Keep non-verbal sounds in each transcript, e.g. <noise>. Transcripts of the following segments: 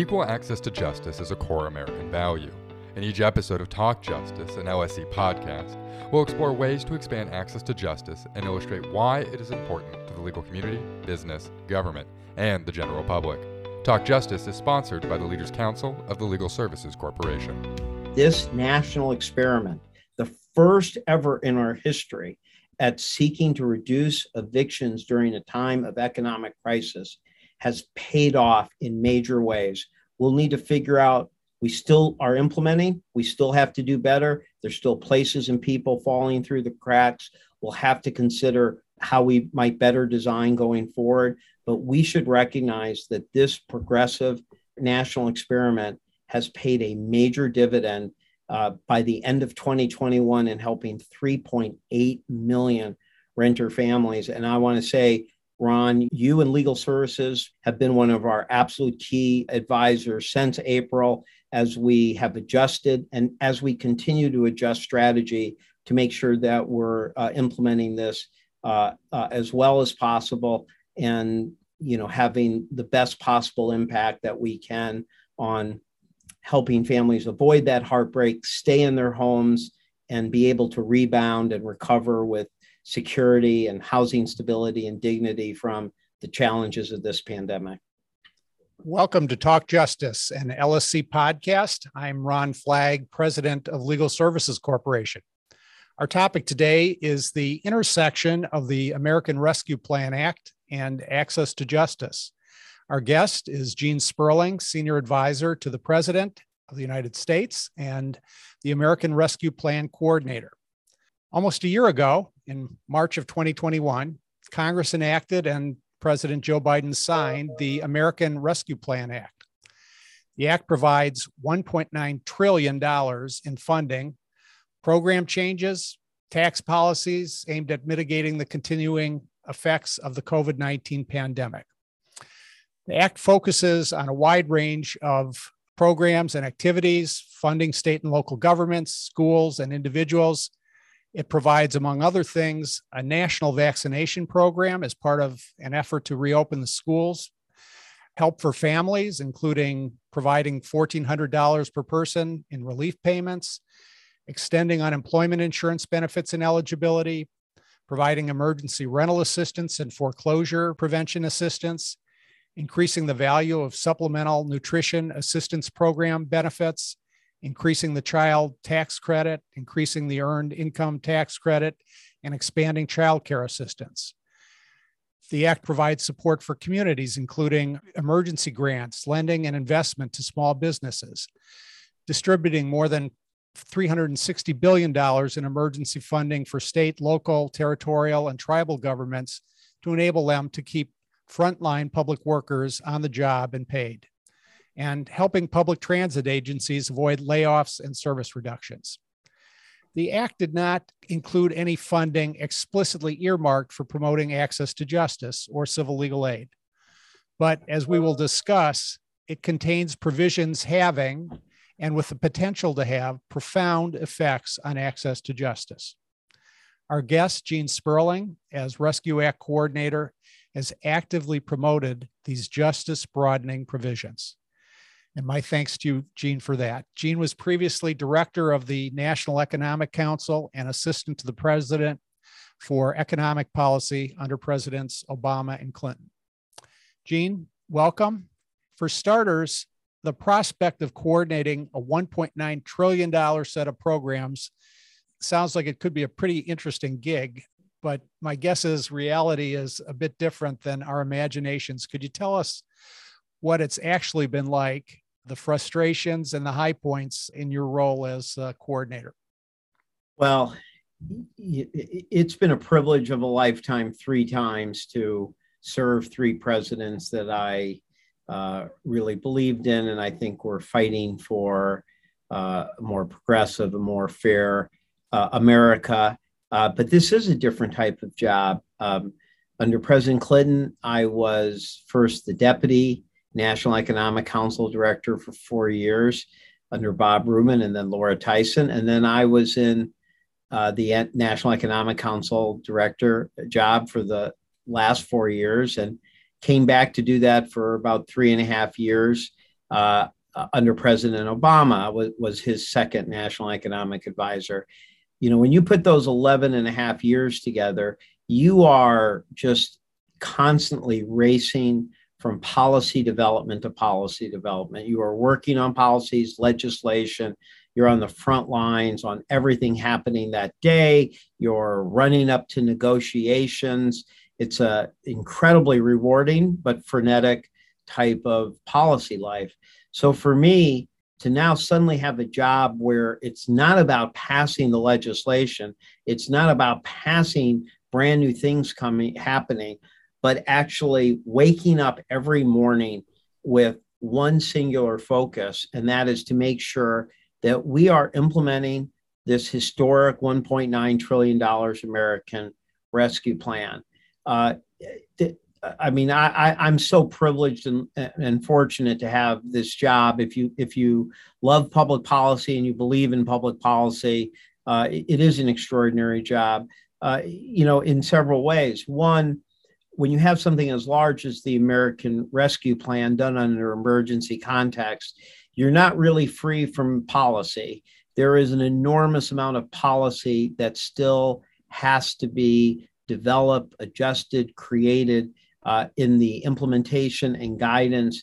Equal access to justice is a core American value. In each episode of Talk Justice, an LSC podcast, we'll explore ways to expand access to justice and illustrate why it is important to the legal community, business, government, and the general public. Talk Justice is sponsored by the Leaders Council of the Legal Services Corporation. This national experiment, the first ever in our history at seeking to reduce evictions during a time of economic crisis, has paid off in major ways. We'll need to figure out, we still are implementing, we still have to do better. There's still places and people falling through the cracks. We'll have to consider how we might better design going forward. But we should recognize that this progressive national experiment has paid a major dividend uh, by the end of 2021 in helping 3.8 million renter families. And I want to say Ron, you and legal services have been one of our absolute key advisors since April as we have adjusted and as we continue to adjust strategy to make sure that we're uh, implementing this uh, uh, as well as possible and you know having the best possible impact that we can on helping families avoid that heartbreak stay in their homes and be able to rebound and recover with security and housing stability and dignity from the challenges of this pandemic. Welcome to Talk Justice, an LSC podcast. I'm Ron Flagg, president of Legal Services Corporation. Our topic today is the intersection of the American Rescue Plan Act and access to justice. Our guest is Gene Sperling, senior advisor to the President of the United States and the American Rescue Plan coordinator. Almost a year ago, in March of 2021, Congress enacted and President Joe Biden signed the American Rescue Plan Act. The act provides $1.9 trillion in funding, program changes, tax policies aimed at mitigating the continuing effects of the COVID 19 pandemic. The act focuses on a wide range of programs and activities, funding state and local governments, schools, and individuals it provides, among other things, a national vaccination program as part of an effort to reopen the schools, help for families, including providing $1,400 per person in relief payments, extending unemployment insurance benefits and eligibility, providing emergency rental assistance and foreclosure prevention assistance, increasing the value of supplemental nutrition assistance program benefits, increasing the child tax credit, increasing the earned income tax credit, and expanding child care assistance. The Act provides support for communities, including emergency grants, lending, and investment to small businesses, distributing more than $360 billion in emergency funding for state, local, territorial, and tribal governments to enable them to keep frontline public workers on the job and paid and helping public transit agencies avoid layoffs and service reductions. The Act did not include any funding explicitly earmarked for promoting access to justice or civil legal aid. But as we will discuss, it contains provisions having and with the potential to have profound effects on access to justice. Our guest, Gene Sperling, as Rescue Act coordinator, has actively promoted these justice broadening provisions. And my thanks to you, Gene, for that. Gene was previously director of the National Economic Council and assistant to the president for economic policy under Presidents Obama and Clinton. Gene, welcome. For starters, the prospect of coordinating a $1.9 trillion set of programs sounds like it could be a pretty interesting gig, but my guess is reality is a bit different than our imaginations. Could you tell us what it's actually been like, the frustrations and the high points in your role as coordinator. Well, it's been a privilege of a lifetime three times to serve three presidents that I uh, really believed in, and I think we're fighting for uh, a more progressive, a more fair uh, America. Uh, but this is a different type of job. Um, under President Clinton, I was first the deputy National Economic Council director for four years under Bob Rubin and then Laura Tyson. And then I was in uh, the National Economic Council director job for the last four years and came back to do that for about three and a half years. uh, under President Obama was, was his second national economic advisor. You know, when you put those 11 and a half years together, you are just constantly racing from policy development to policy development. You are working on policies, legislation. You're on the front lines on everything happening that day. You're running up to negotiations. It's a incredibly rewarding but frenetic type of policy life. So for me, to now suddenly have a job where it's not about passing the legislation, it's not about passing brand new things coming happening, but actually waking up every morning with one singular focus, and that is to make sure that we are implementing this historic $1.9 trillion American rescue plan. Uh, I mean, I, I, am so privileged and, and fortunate to have this job. If you if you love public policy and you believe in public policy, uh, it, it is an extraordinary job. Uh, you know, in several ways. One, when you have something as large as the American Rescue Plan done under emergency context, you're not really free from policy. There is an enormous amount of policy that still has to be developed, adjusted, created uh, in the implementation and guidance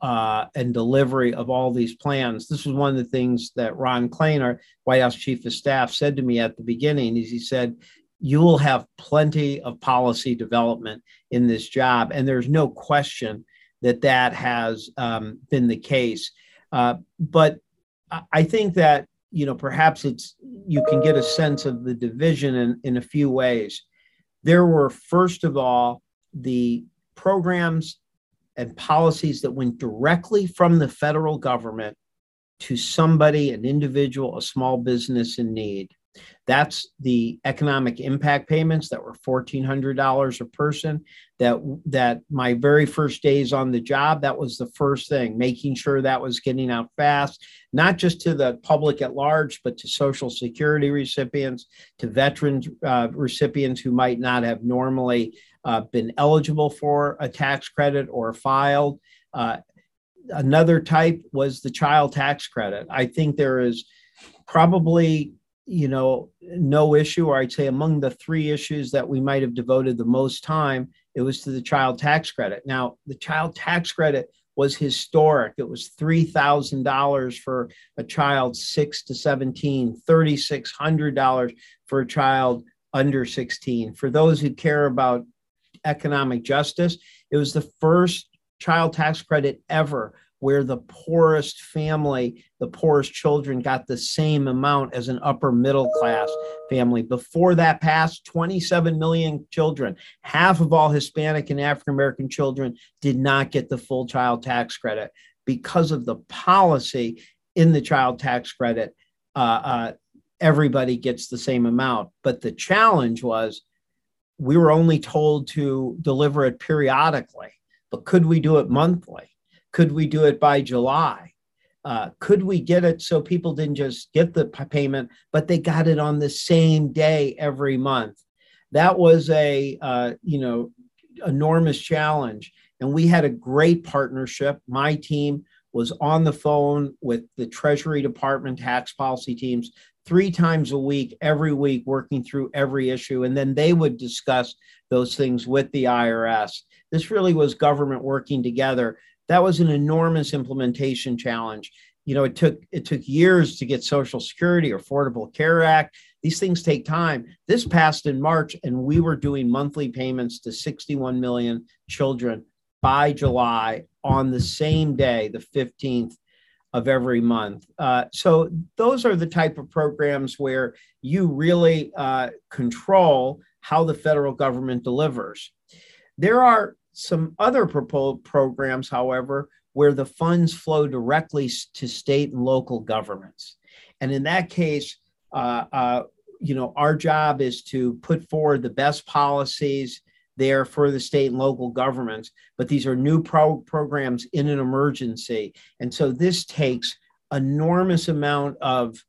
uh, and delivery of all these plans. This was one of the things that Ron Klain, our White House Chief of Staff, said to me at the beginning. Is he said, you will have plenty of policy development in this job. And there's no question that that has um, been the case. Uh, but I think that, you know, perhaps it's, you can get a sense of the division in, in a few ways. There were, first of all, the programs and policies that went directly from the federal government to somebody, an individual, a small business in need. That's the economic impact payments that were $1,400 a person. That, that my very first days on the job, that was the first thing, making sure that was getting out fast, not just to the public at large, but to Social Security recipients, to veterans uh, recipients who might not have normally uh, been eligible for a tax credit or filed. Uh, another type was the child tax credit. I think there is probably you know, no issue, or I'd say among the three issues that we might have devoted the most time, it was to the child tax credit. Now, the child tax credit was historic. It was $3,000 for a child 6 to 17, $3,600 for a child under 16. For those who care about economic justice, it was the first child tax credit ever where the poorest family, the poorest children got the same amount as an upper middle class family. Before that passed, 27 million children, half of all Hispanic and African American children, did not get the full child tax credit because of the policy in the child tax credit. Uh, uh, everybody gets the same amount. But the challenge was we were only told to deliver it periodically, but could we do it monthly? Could we do it by July? Uh, could we get it so people didn't just get the payment, but they got it on the same day every month? That was a uh, you know enormous challenge, and we had a great partnership. My team was on the phone with the Treasury Department tax policy teams three times a week, every week, working through every issue, and then they would discuss those things with the IRS. This really was government working together that was an enormous implementation challenge. You know, it took it took years to get Social Security, Affordable Care Act. These things take time. This passed in March, and we were doing monthly payments to 61 million children by July on the same day, the 15th of every month. Uh, so those are the type of programs where you really uh, control how the federal government delivers. There are some other proposed programs, however, where the funds flow directly to state and local governments. And in that case, uh, uh, you know, our job is to put forward the best policies there for the state and local governments. But these are new pro- programs in an emergency, and so this takes enormous amount of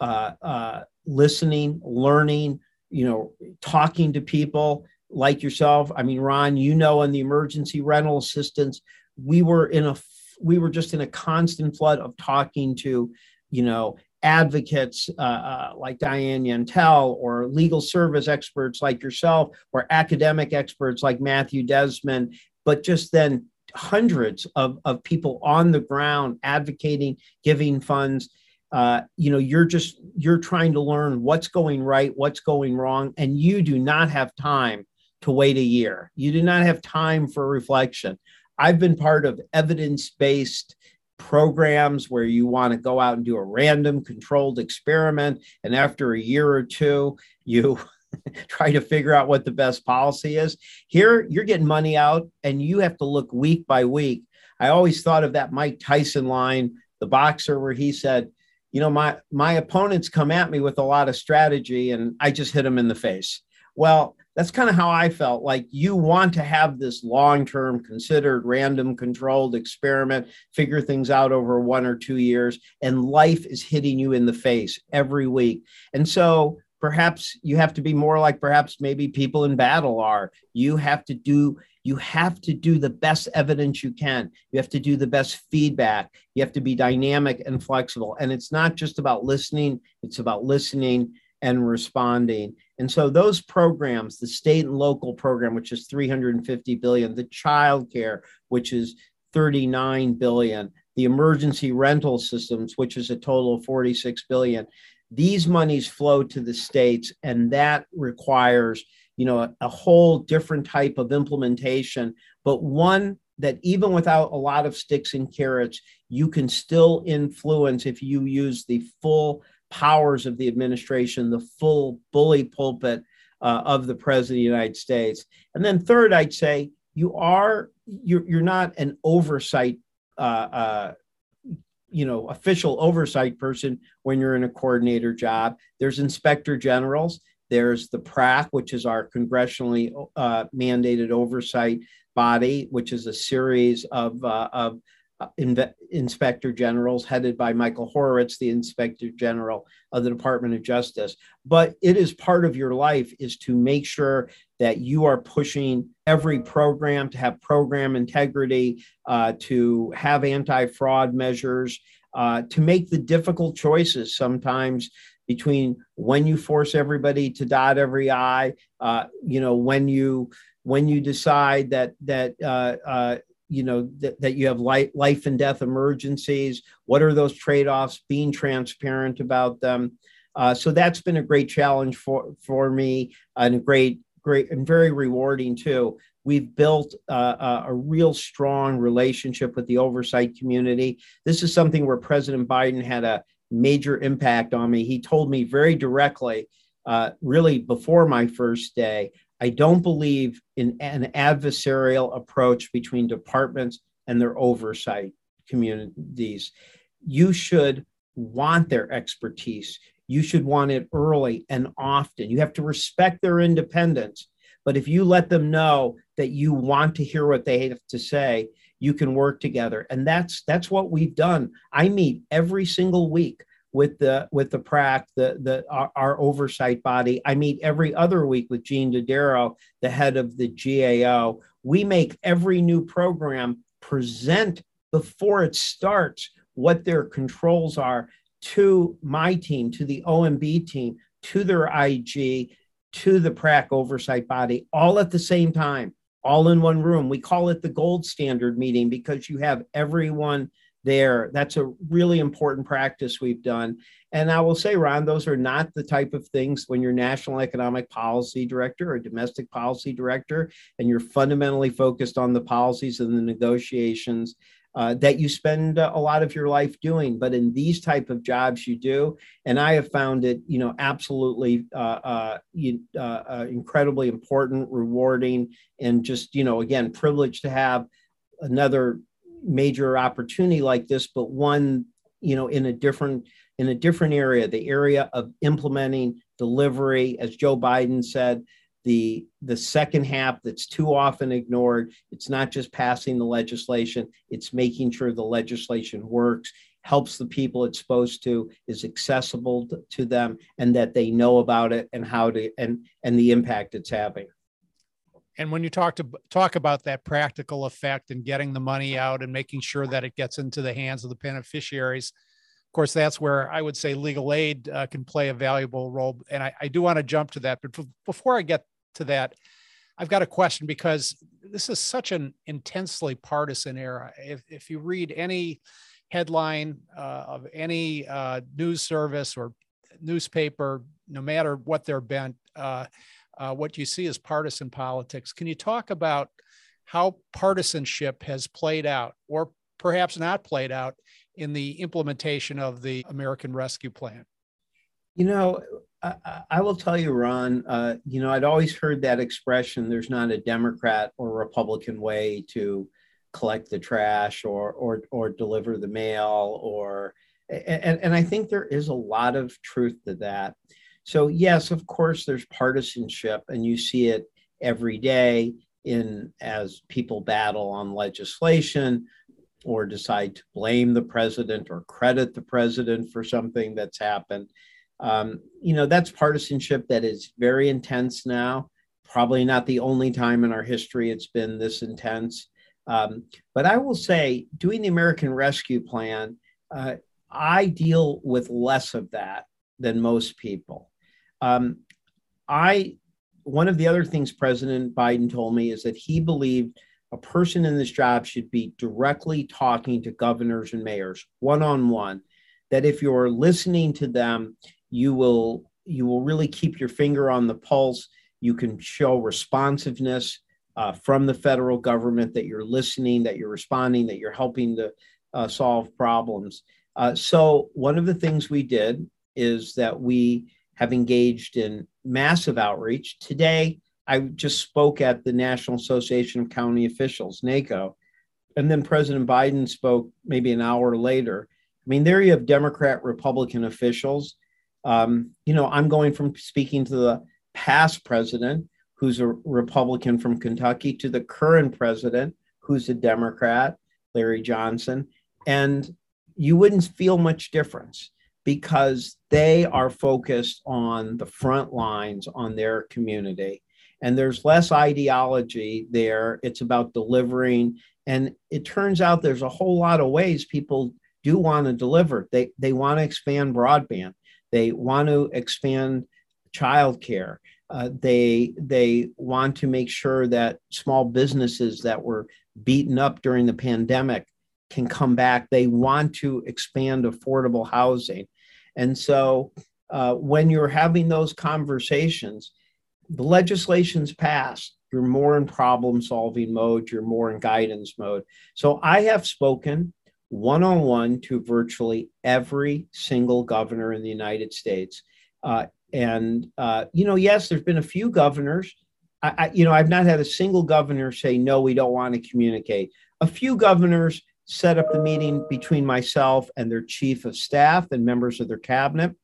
uh, uh listening, learning, you know, talking to people like yourself, I mean, Ron, you know, in the emergency rental assistance, we were in a we were just in a constant flood of talking to, you know, advocates uh, uh, like Diane Yentel or legal service experts like yourself or academic experts like Matthew Desmond, but just then hundreds of, of people on the ground advocating, giving funds. Uh, you know, you're just you're trying to learn what's going right, what's going wrong, and you do not have time to wait a year. You do not have time for reflection. I've been part of evidence-based programs where you want to go out and do a random controlled experiment and after a year or two you <laughs> try to figure out what the best policy is here you're getting money out and you have to look week by week i always thought of that mike tyson line the boxer where he said you know my my opponents come at me with a lot of strategy and i just hit them in the face well that's kind of how I felt. Like you want to have this long term, considered, random, controlled experiment, figure things out over one or two years, and life is hitting you in the face every week. And so perhaps you have to be more like perhaps maybe people in battle are. You have to do you have to do the best evidence you can. You have to do the best feedback. You have to be dynamic and flexible. And it's not just about listening, it's about listening and responding. And so those programs, the state and local program, which is 350 billion, the child care, which is 39 billion, the emergency rental systems, which is a total of 46 billion. These monies flow to the states, and that requires, you know, a, a whole different type of implementation, but one that even without a lot of sticks and carrots, you can still influence if you use the full powers of the administration, the full bully pulpit uh, of the president of the United States. And then third, I'd say you are you're, you're not an oversight uh, uh, you know official oversight person when you're in a coordinator job there's inspector generals there's the prac which is our congressionally uh, mandated oversight body which is a series of, uh, of Inve- inspector generals headed by Michael Horowitz, the inspector general of the Department of Justice. But it is part of your life is to make sure that you are pushing every program to have program integrity, uh, to have anti-fraud measures, uh, to make the difficult choices sometimes between when you force everybody to dot every I, uh, you know, when you when you decide that that uh, uh, you know that, you have life, life and death emergencies? What are those trade-offs? Being transparent about them. Uh, so that's been a great challenge for for me and a great great and very rewarding too. We've built uh, a real strong relationship with the oversight community. This is something where president biden had a major impact on me. He told me very directly uh, really before my first day I don't believe in an adversarial approach between departments and their oversight communities. You should want their expertise. You should want it early and often. You have to respect their independence. But if you let them know that you want to hear what they have to say, you can work together. And that's that's what we've done. I meet every single week with the with the prac the the our, our, oversight body. I meet every other week with gene dodaro the head of the gao we make every new program present before it starts what their controls are to my team to the omb team to their ig to the prac oversight body all at the same time all in one room. We call it the gold standard meeting because you have everyone there. That's a really important practice we've done. And I will say, Ron, those are not the type of things when you're national economic policy director or domestic policy director, and you're fundamentally focused on the policies and the negotiations. Uh, that you spend a lot of your life doing but in these type of jobs you do and i have found it you know absolutely uh, uh, uh, uh incredibly important rewarding and just you know again privileged to have another major opportunity like this, but one you know in a different in a different area, the area of implementing delivery, as Joe Biden said, the the second half that's too often ignored. It's not just passing the legislation; it's making sure the legislation works, helps the people it's supposed to, is accessible to, them, and that they know about it and how to and and the impact it's having. And when you talk to talk about that practical effect and getting the money out and making sure that it gets into the hands of the beneficiaries, of course, that's where I would say legal aid uh, can play a valuable role. And I, I do want to jump to that, but before I get to that, I've got a question because this is such an intensely partisan era. If, if you read any headline uh, of any uh, news service or newspaper, no matter what they're bent, uh, what you see is partisan politics. Can you talk about how partisanship has played out, or perhaps not played out, in the implementation of the American Rescue Plan? You know, I, I will tell you, Ron, uh, you know, I'd always heard that expression there's not a Democrat or Republican way to collect the trash or, or, or deliver the mail or, and, and I think there is a lot of truth to that. So, yes, of course, there's partisanship, and you see it every day in as people battle on legislation or decide to blame the president or credit the president for something that's happened. Um, you know, that's partisanship that is very intense now. Probably not the only time in our history it's been this intense. Um, but I will say, doing the American Rescue Plan, uh, I deal with less of that than most people. Um, I one of the other things President Biden told me is that he believed a person in this job should be directly talking to governors and mayors one on one. That if you're listening to them, you will you will really keep your finger on the pulse. You can show responsiveness uh, from the federal government that you're listening, that you're responding, that you're helping to uh, solve problems. Uh, so one of the things we did is that we have engaged in massive outreach. Today, I just spoke at the National Association of County Officials, NACO, and then President Biden spoke maybe an hour later. I mean, there you have Democrat, Republican officials um, you know, I'm going from speaking to the past president, who's a Republican from Kentucky, to the current president, who's a Democrat, Larry Johnson. And you wouldn't feel much difference because they are focused on the front lines on their community. And there's less ideology there. It's about delivering. And it turns out there's a whole lot of ways people do want to deliver. They, they want to expand broadband. They want to expand childcare. Uh, they they want to make sure that small businesses that were beaten up during the pandemic can come back. They want to expand affordable housing, and so uh, when you're having those conversations, the legislation's passed. You're more in problem solving mode. You're more in guidance mode. So I have spoken one on one to virtually every single governor in the United States. Uh, and, uh, you know, yes, there's been a few governors. I, I, you know, I've not had a single governor say, no, we don't want to communicate. A few governors set up the meeting between myself and their chief of staff and members of their cabinet.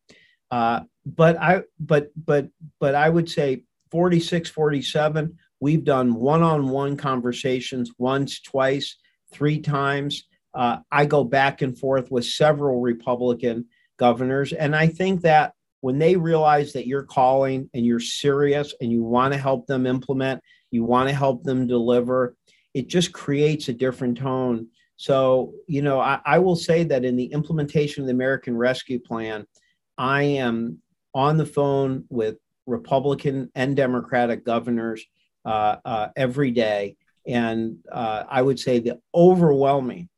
Uh, but I, but, but, but I would say 46, 47, we've done one on one conversations once, twice, three times. Uh, I go back and forth with several Republican governors. And I think that when they realize that you're calling and you're serious and you want to help them implement, you want to help them deliver, it just creates a different tone. So, you know, I, I will say that in the implementation of the American Rescue Plan, I am on the phone with Republican and Democratic governors uh, uh, every day. And uh, I would say the overwhelming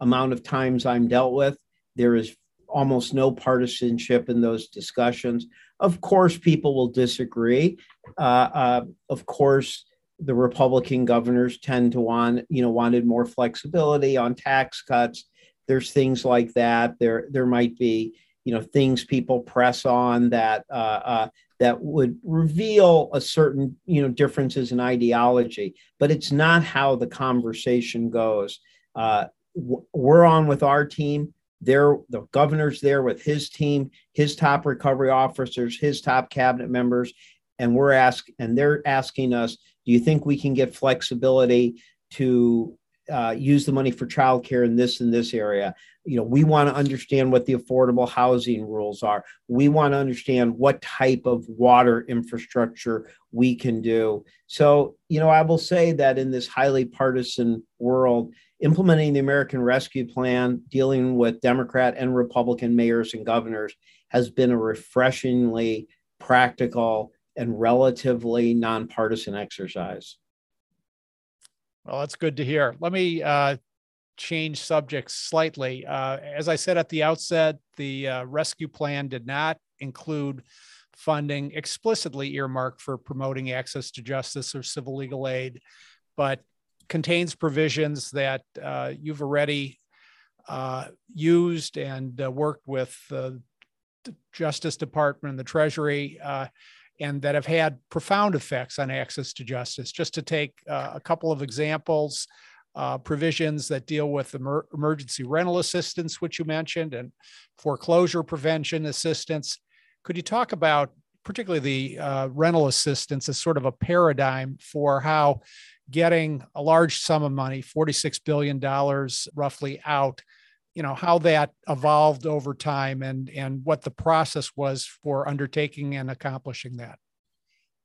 amount of times I'm dealt with, there is almost no partisanship in those discussions. Of course, people will disagree. Uh, uh, of course, the Republican governors tend to want, you know, wanted more flexibility on tax cuts. There's things like that. There, there might be, you know, things people press on that uh, uh that would reveal a certain, you know, differences in ideology. But it's not how the conversation goes. Uh, we're on with our team. There, the governor's there with his team, his top recovery officers, his top cabinet members, and we're asking, and they're asking us, do you think we can get flexibility to uh, use the money for childcare in this and this area. You know, we want to understand what the affordable housing rules are. We want to understand what type of water infrastructure we can do. So, you know, I will say that in this highly partisan world, implementing the American Rescue Plan, dealing with Democrat and Republican mayors and governors has been a refreshingly practical and relatively nonpartisan exercise. Well, that's good to hear. Let me uh, change subjects slightly. Uh, as I said at the outset, the uh, rescue plan did not include funding explicitly earmarked for promoting access to justice or civil legal aid, but contains provisions that uh, you've already uh, used and uh, worked with the Justice Department and the Treasury and that have had profound effects on access to justice. Just to take uh, a couple of examples, uh, provisions that deal with emer- emergency rental assistance, which you mentioned, and foreclosure prevention assistance. Could you talk about particularly the uh, rental assistance as sort of a paradigm for how getting a large sum of money, $46 billion roughly out, you know how that evolved over time and and what the process was for undertaking and accomplishing that.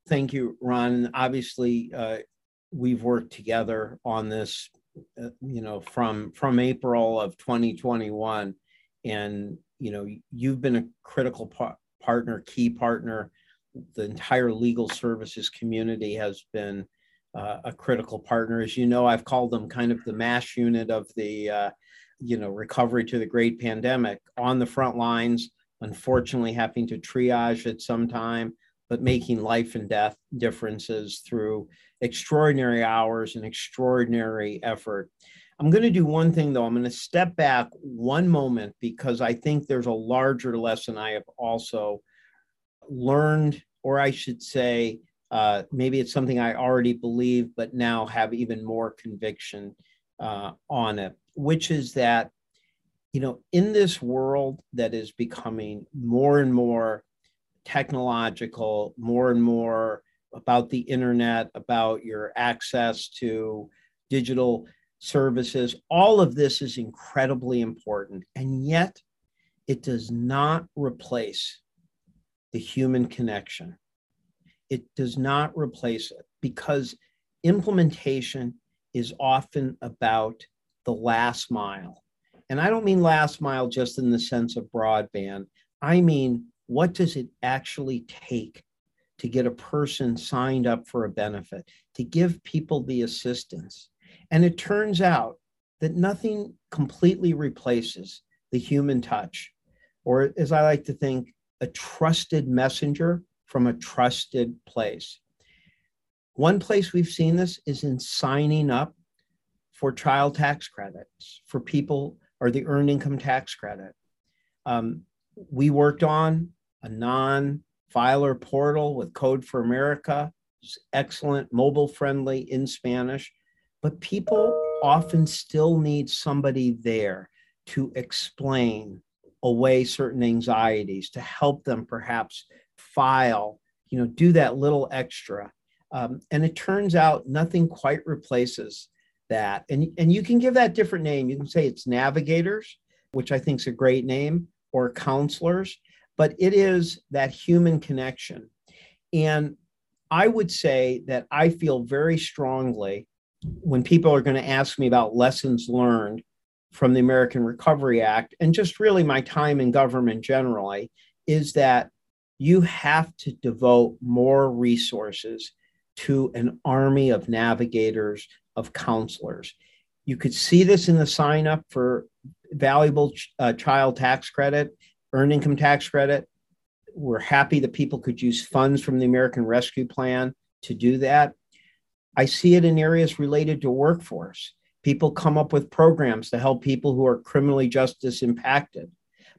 Thank you ron. Obviously uh, we've worked together on this uh, you know from from april of 2021 and you know you've been a critical par- partner key partner. The entire legal services community has been uh, a critical partner. As you know i've called them kind of the mash unit of the uh, you know recovery to the great pandemic on the front lines unfortunately having to triage at some time but making life and death differences through extraordinary hours and extraordinary effort. I'm going to do one thing though. I'm going to step back one moment because i think there's a larger lesson i have also learned or i should say uh, maybe it's something i already believe but now have even more conviction uh, on it which is that, you know, in this world that is becoming more and more technological, more and more about the internet, about your access to digital services, all of this is incredibly important. And yet, it does not replace the human connection. It does not replace it because implementation is often about the last mile. And I don't mean last mile just in the sense of broadband. I mean, what does it actually take to get a person signed up for a benefit, to give people the assistance? And it turns out that nothing completely replaces the human touch, or as I like to think, a trusted messenger from a trusted place. One place we've seen this is in signing up for child tax credits for people or the earned income tax credit. Um, we worked on a non filer portal with Code for America, excellent, mobile friendly in Spanish, but people often still need somebody there to explain away certain anxieties, to help them perhaps file, you know, do that little extra. Um, and it turns out nothing quite replaces that. And, and you can give that different name. You can say it's navigators, which I think is a great name, or counselors, but it is that human connection. And I would say that I feel very strongly when people are going to ask me about lessons learned from the American Recovery Act and just really my time in government generally is that you have to devote more resources to an army of navigators of counselors. You could see this in the sign up for valuable uh, child tax credit, earned income tax credit. We're happy that people could use funds from the American Rescue Plan to do that. I see it in areas related to workforce. People come up with programs to help people who are criminally justice impacted,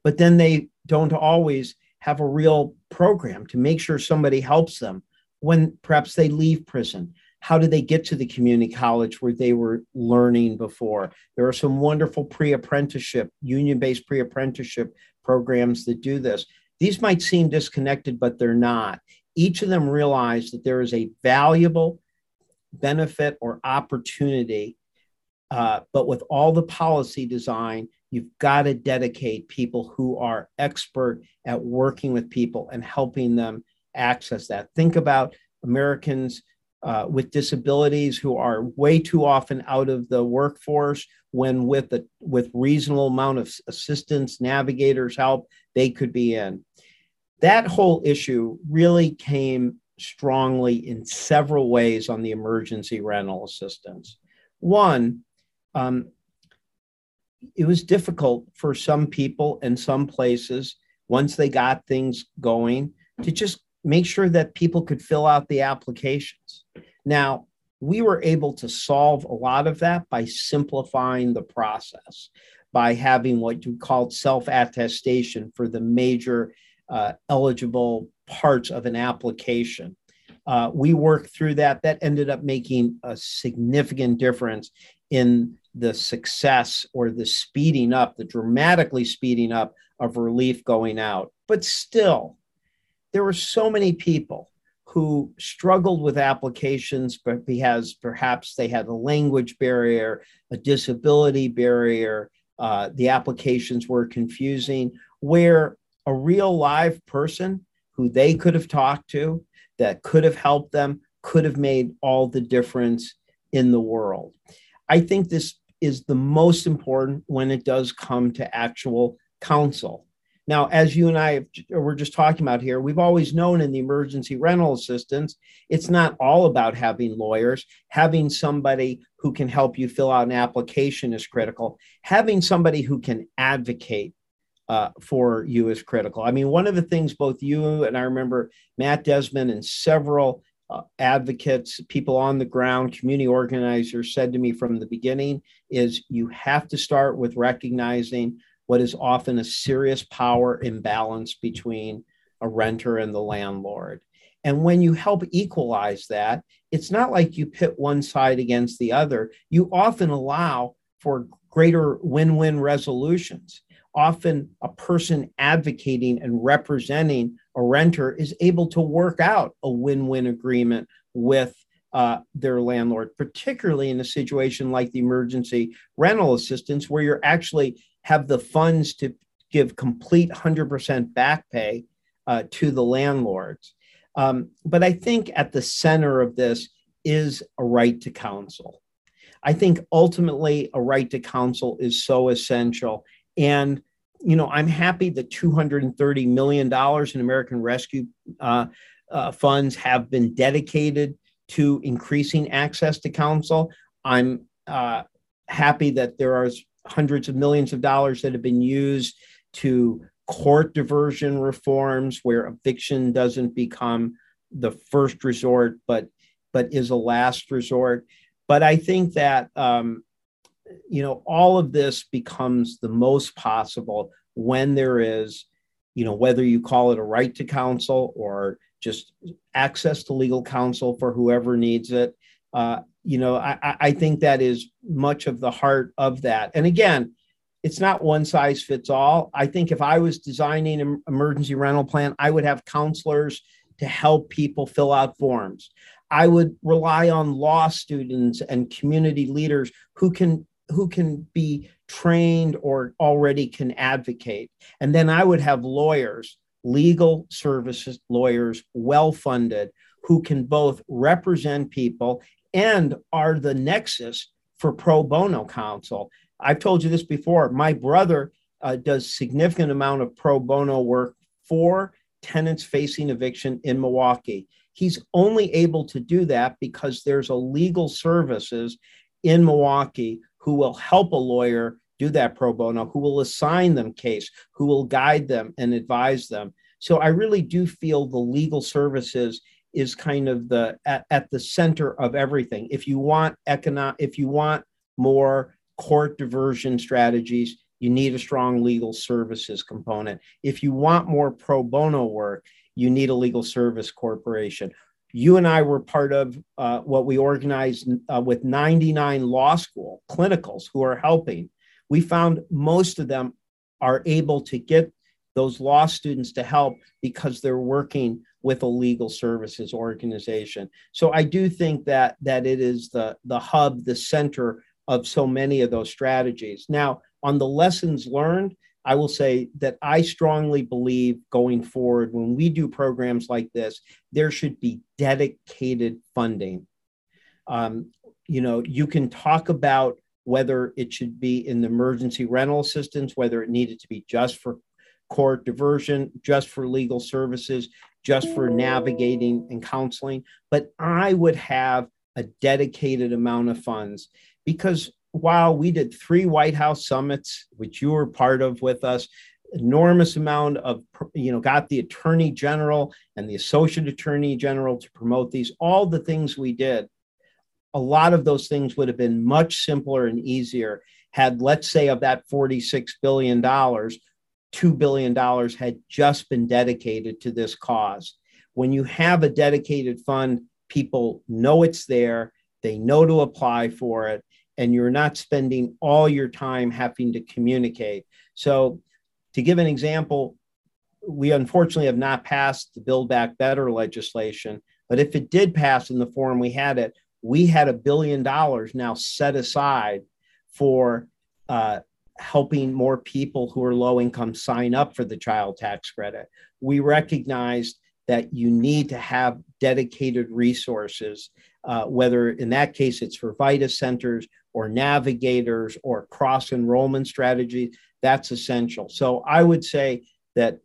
but then they don't always have a real program to make sure somebody helps them when perhaps they leave prison how did they get to the community college where they were learning before? There are some wonderful pre apprenticeship, union based pre apprenticeship programs that do this. These might seem disconnected, but they're not. Each of them realize that there is a valuable benefit or opportunity Uh, but with all the policy design, you've got to dedicate people who are expert at working with people and helping them access that. Think about Americans uh, with disabilities who are way too often out of the workforce when with a with reasonable amount of assistance navigators help they could be in. That whole issue really came strongly in several ways on the emergency rental assistance. One um, it was difficult for some people in some places once they got things going to just make sure that people could fill out the applications. Now, we were able to solve a lot of that by simplifying the process, by having what you called self attestation for the major uh, eligible parts of an application. Uh, we worked through that. That ended up making a significant difference in the success or the speeding up, the dramatically speeding up of relief going out. But still, there were so many people who struggled with applications but because perhaps they had a language barrier, a disability barrier, uh, the applications were confusing, where a real live person who they could have talked to that could have helped them could have made all the difference in the world. I think this is the most important when it does come to actual counsel. Now, as you and I have, were just talking about here, we've always known in the emergency rental assistance, it's not all about having lawyers. Having somebody who can help you fill out an application is critical. Having somebody who can advocate uh, for you is critical. I mean, one of the things both you and I remember Matt Desmond and several uh, advocates, people on the ground, community organizers said to me from the beginning is you have to start with recognizing what is often a serious power imbalance between a renter and the landlord. And when you help equalize that, it's not like you pit one side against the other. You often allow for greater win win resolutions. Often, a person advocating and representing a renter is able to work out a win win agreement with uh, their landlord, particularly in a situation like the emergency rental assistance, where you're actually have the funds to give complete 100% back pay uh, to the landlords. Um, but I think at the center of this is a right to counsel. I think ultimately a right to counsel is so essential. And, you know, I'm happy that $230 million in American Rescue uh, uh, funds have been dedicated to increasing access to counsel. I'm uh, happy that there are hundreds of millions of dollars that have been used to court diversion reforms where eviction doesn't become the first resort but but is a last resort. But i think that um, you know all of this becomes the most possible when there is you know whether you call it a right to counsel or just access to legal counsel for whoever needs it uh, you know, I, I think that is much of the heart of that. And again, it's not one size fits all. I think if I was designing an emergency rental plan, I would have counselors to help people fill out forms. I would rely on law students and community leaders who can who can be trained or already can advocate. And then I would have lawyers, legal services lawyers, well funded, who can both represent people and are the nexus for pro bono counsel. I've told you this before. My brother uh, does significant amount of pro bono work for tenants facing eviction in Milwaukee. He's only able to do that because there's a legal services in Milwaukee who will help a lawyer do that pro bono, who will assign them case, who will guide them and advise them. So I really do feel the legal services is kind of the at, at the center of everything. If you want economic, if you want more court diversion strategies, you need a strong legal services component. If you want more pro bono work, you need a legal service corporation. You and I were part of uh, what we organized uh, with 99 law school clinicals who are helping. We found most of them are able to get those law students to help because they're working with a legal services organization. So I do think that that it is the the hub, the center of so many of those strategies. Now, on the lessons learned, I will say that I strongly believe going forward, when we do programs like this, there should be dedicated funding. Um, you know, you can talk about whether it should be in the emergency rental assistance, whether it needed to be just for court diversion, just for legal services, just for navigating and counseling. But I would have a dedicated amount of funds because while we did three White House summits, which you were part of with us, enormous amount of you know got the attorney general and the associate attorney general to promote these all the things we did a lot of those things would have been much simpler and easier had let's say of that 46 billion dollars 2 billion dollars had just been dedicated to this cause when you have a dedicated fund people know it's there they know to apply for it and you're not spending all your time having to communicate. So, to give an example, we unfortunately have not passed the Build Back Better legislation, but if it did pass in the form we had it, we had a billion dollars now set aside for uh, helping more people who are low income sign up for the child tax credit. We recognized that you need to have dedicated resources, uh, whether in that case it's for VITA centers or navigators or cross enrollment strategies, that's essential. So I would say that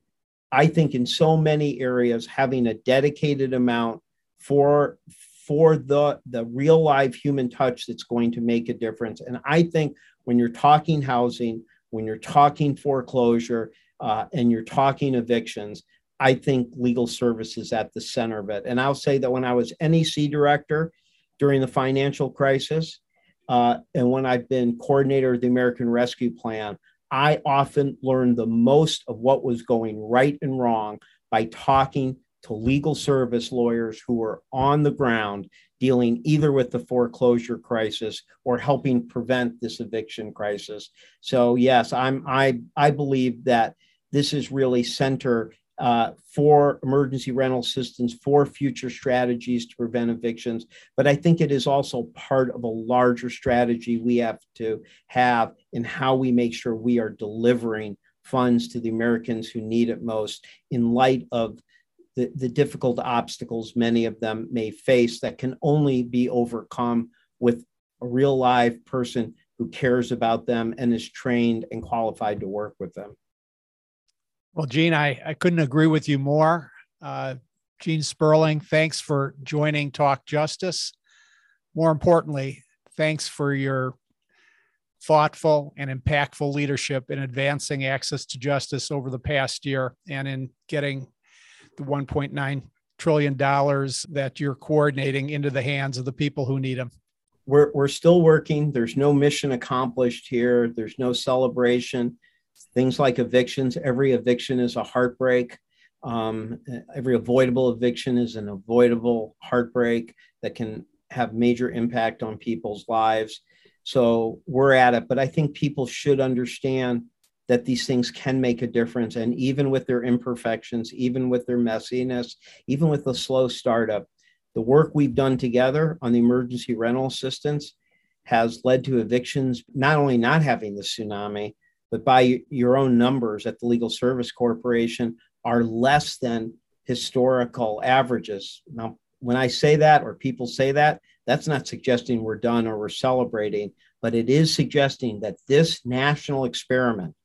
I think in so many areas, having a dedicated amount for for the the real live human touch that's going to make a difference. And I think when you're talking housing, when you're talking foreclosure, uh, and you're talking evictions, I think legal services at the center of it. And I'll say that when I was NEC director during the financial crisis, uh, and when I've been coordinator of the American Rescue Plan, I often learned the most of what was going right and wrong by talking to legal service lawyers who were on the ground dealing either with the foreclosure crisis or helping prevent this eviction crisis. So yes, I'm I I believe that this is really center uh, for emergency rental assistance, for future strategies to prevent evictions. But I think it is also part of a larger strategy we have to have in how we make sure we are delivering funds to the Americans who need it most in light of the, the difficult obstacles many of them may face that can only be overcome with a real live person who cares about them and is trained and qualified to work with them. Well, Gene, I, I couldn't agree with you more. Uh, Gene Sperling, thanks for joining Talk Justice. More importantly, thanks for your thoughtful and impactful leadership in advancing access to justice over the past year and in getting the 1.9 trillion dollars that you're coordinating into the hands of the people who need them. We're, we're still working. There's no mission accomplished here. There's no celebration things like evictions. Every eviction is a heartbreak. Um, every avoidable eviction is an avoidable heartbreak that can have major impact on people's lives. So we're at it. But I think people should understand that these things can make a difference. And even with their imperfections, even with their messiness, even with the slow startup, the work we've done together on the emergency rental assistance has led to evictions not only not having the tsunami, but by your own numbers at the Legal Service Corporation are less than historical averages. Now, when I say that or people say that, that's not suggesting we're done or we're celebrating, but it is suggesting that this national experiment,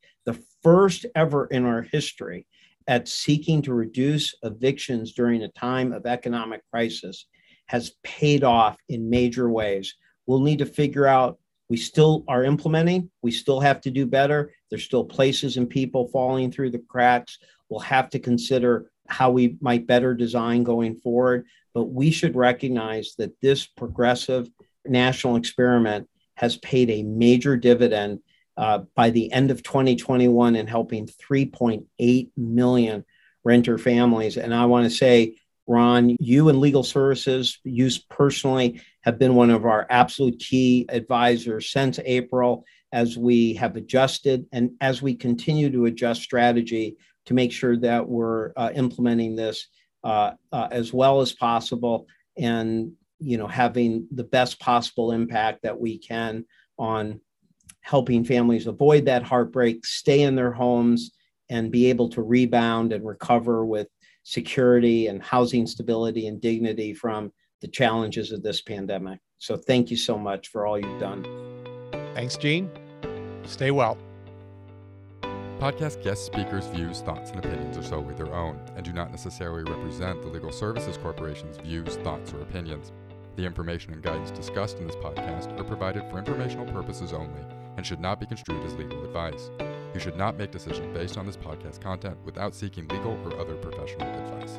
first ever in our history at seeking to reduce evictions during a time of economic crisis, has paid off in major ways. We'll need to figure out we still are implementing. We still have to do better. There's still places and people falling through the cracks. We'll have to consider how we might better design going forward. But we should recognize that this progressive national experiment has paid a major dividend uh, by the end of 2021 and helping 3.8 million renter families. And I want to say Ron, you and legal services, you personally have been one of our absolute key advisors since April as we have adjusted and as we continue to adjust strategy to make sure that we're uh, implementing this uh, uh, as well as possible and you know having the best possible impact that we can on helping families avoid that heartbreak, stay in their homes, and be able to rebound and recover with security and housing stability and dignity from the challenges of this pandemic. So, thank you so much for all you've done. Thanks, Gene. Stay well. Podcast guest speakers' views, thoughts, and opinions are solely their own and do not necessarily represent the Legal Services Corporation's views, thoughts, or opinions. The information and guidance discussed in this podcast are provided for informational purposes only and should not be construed as legal advice. You should not make decisions based on this podcast content without seeking legal or other professional advice.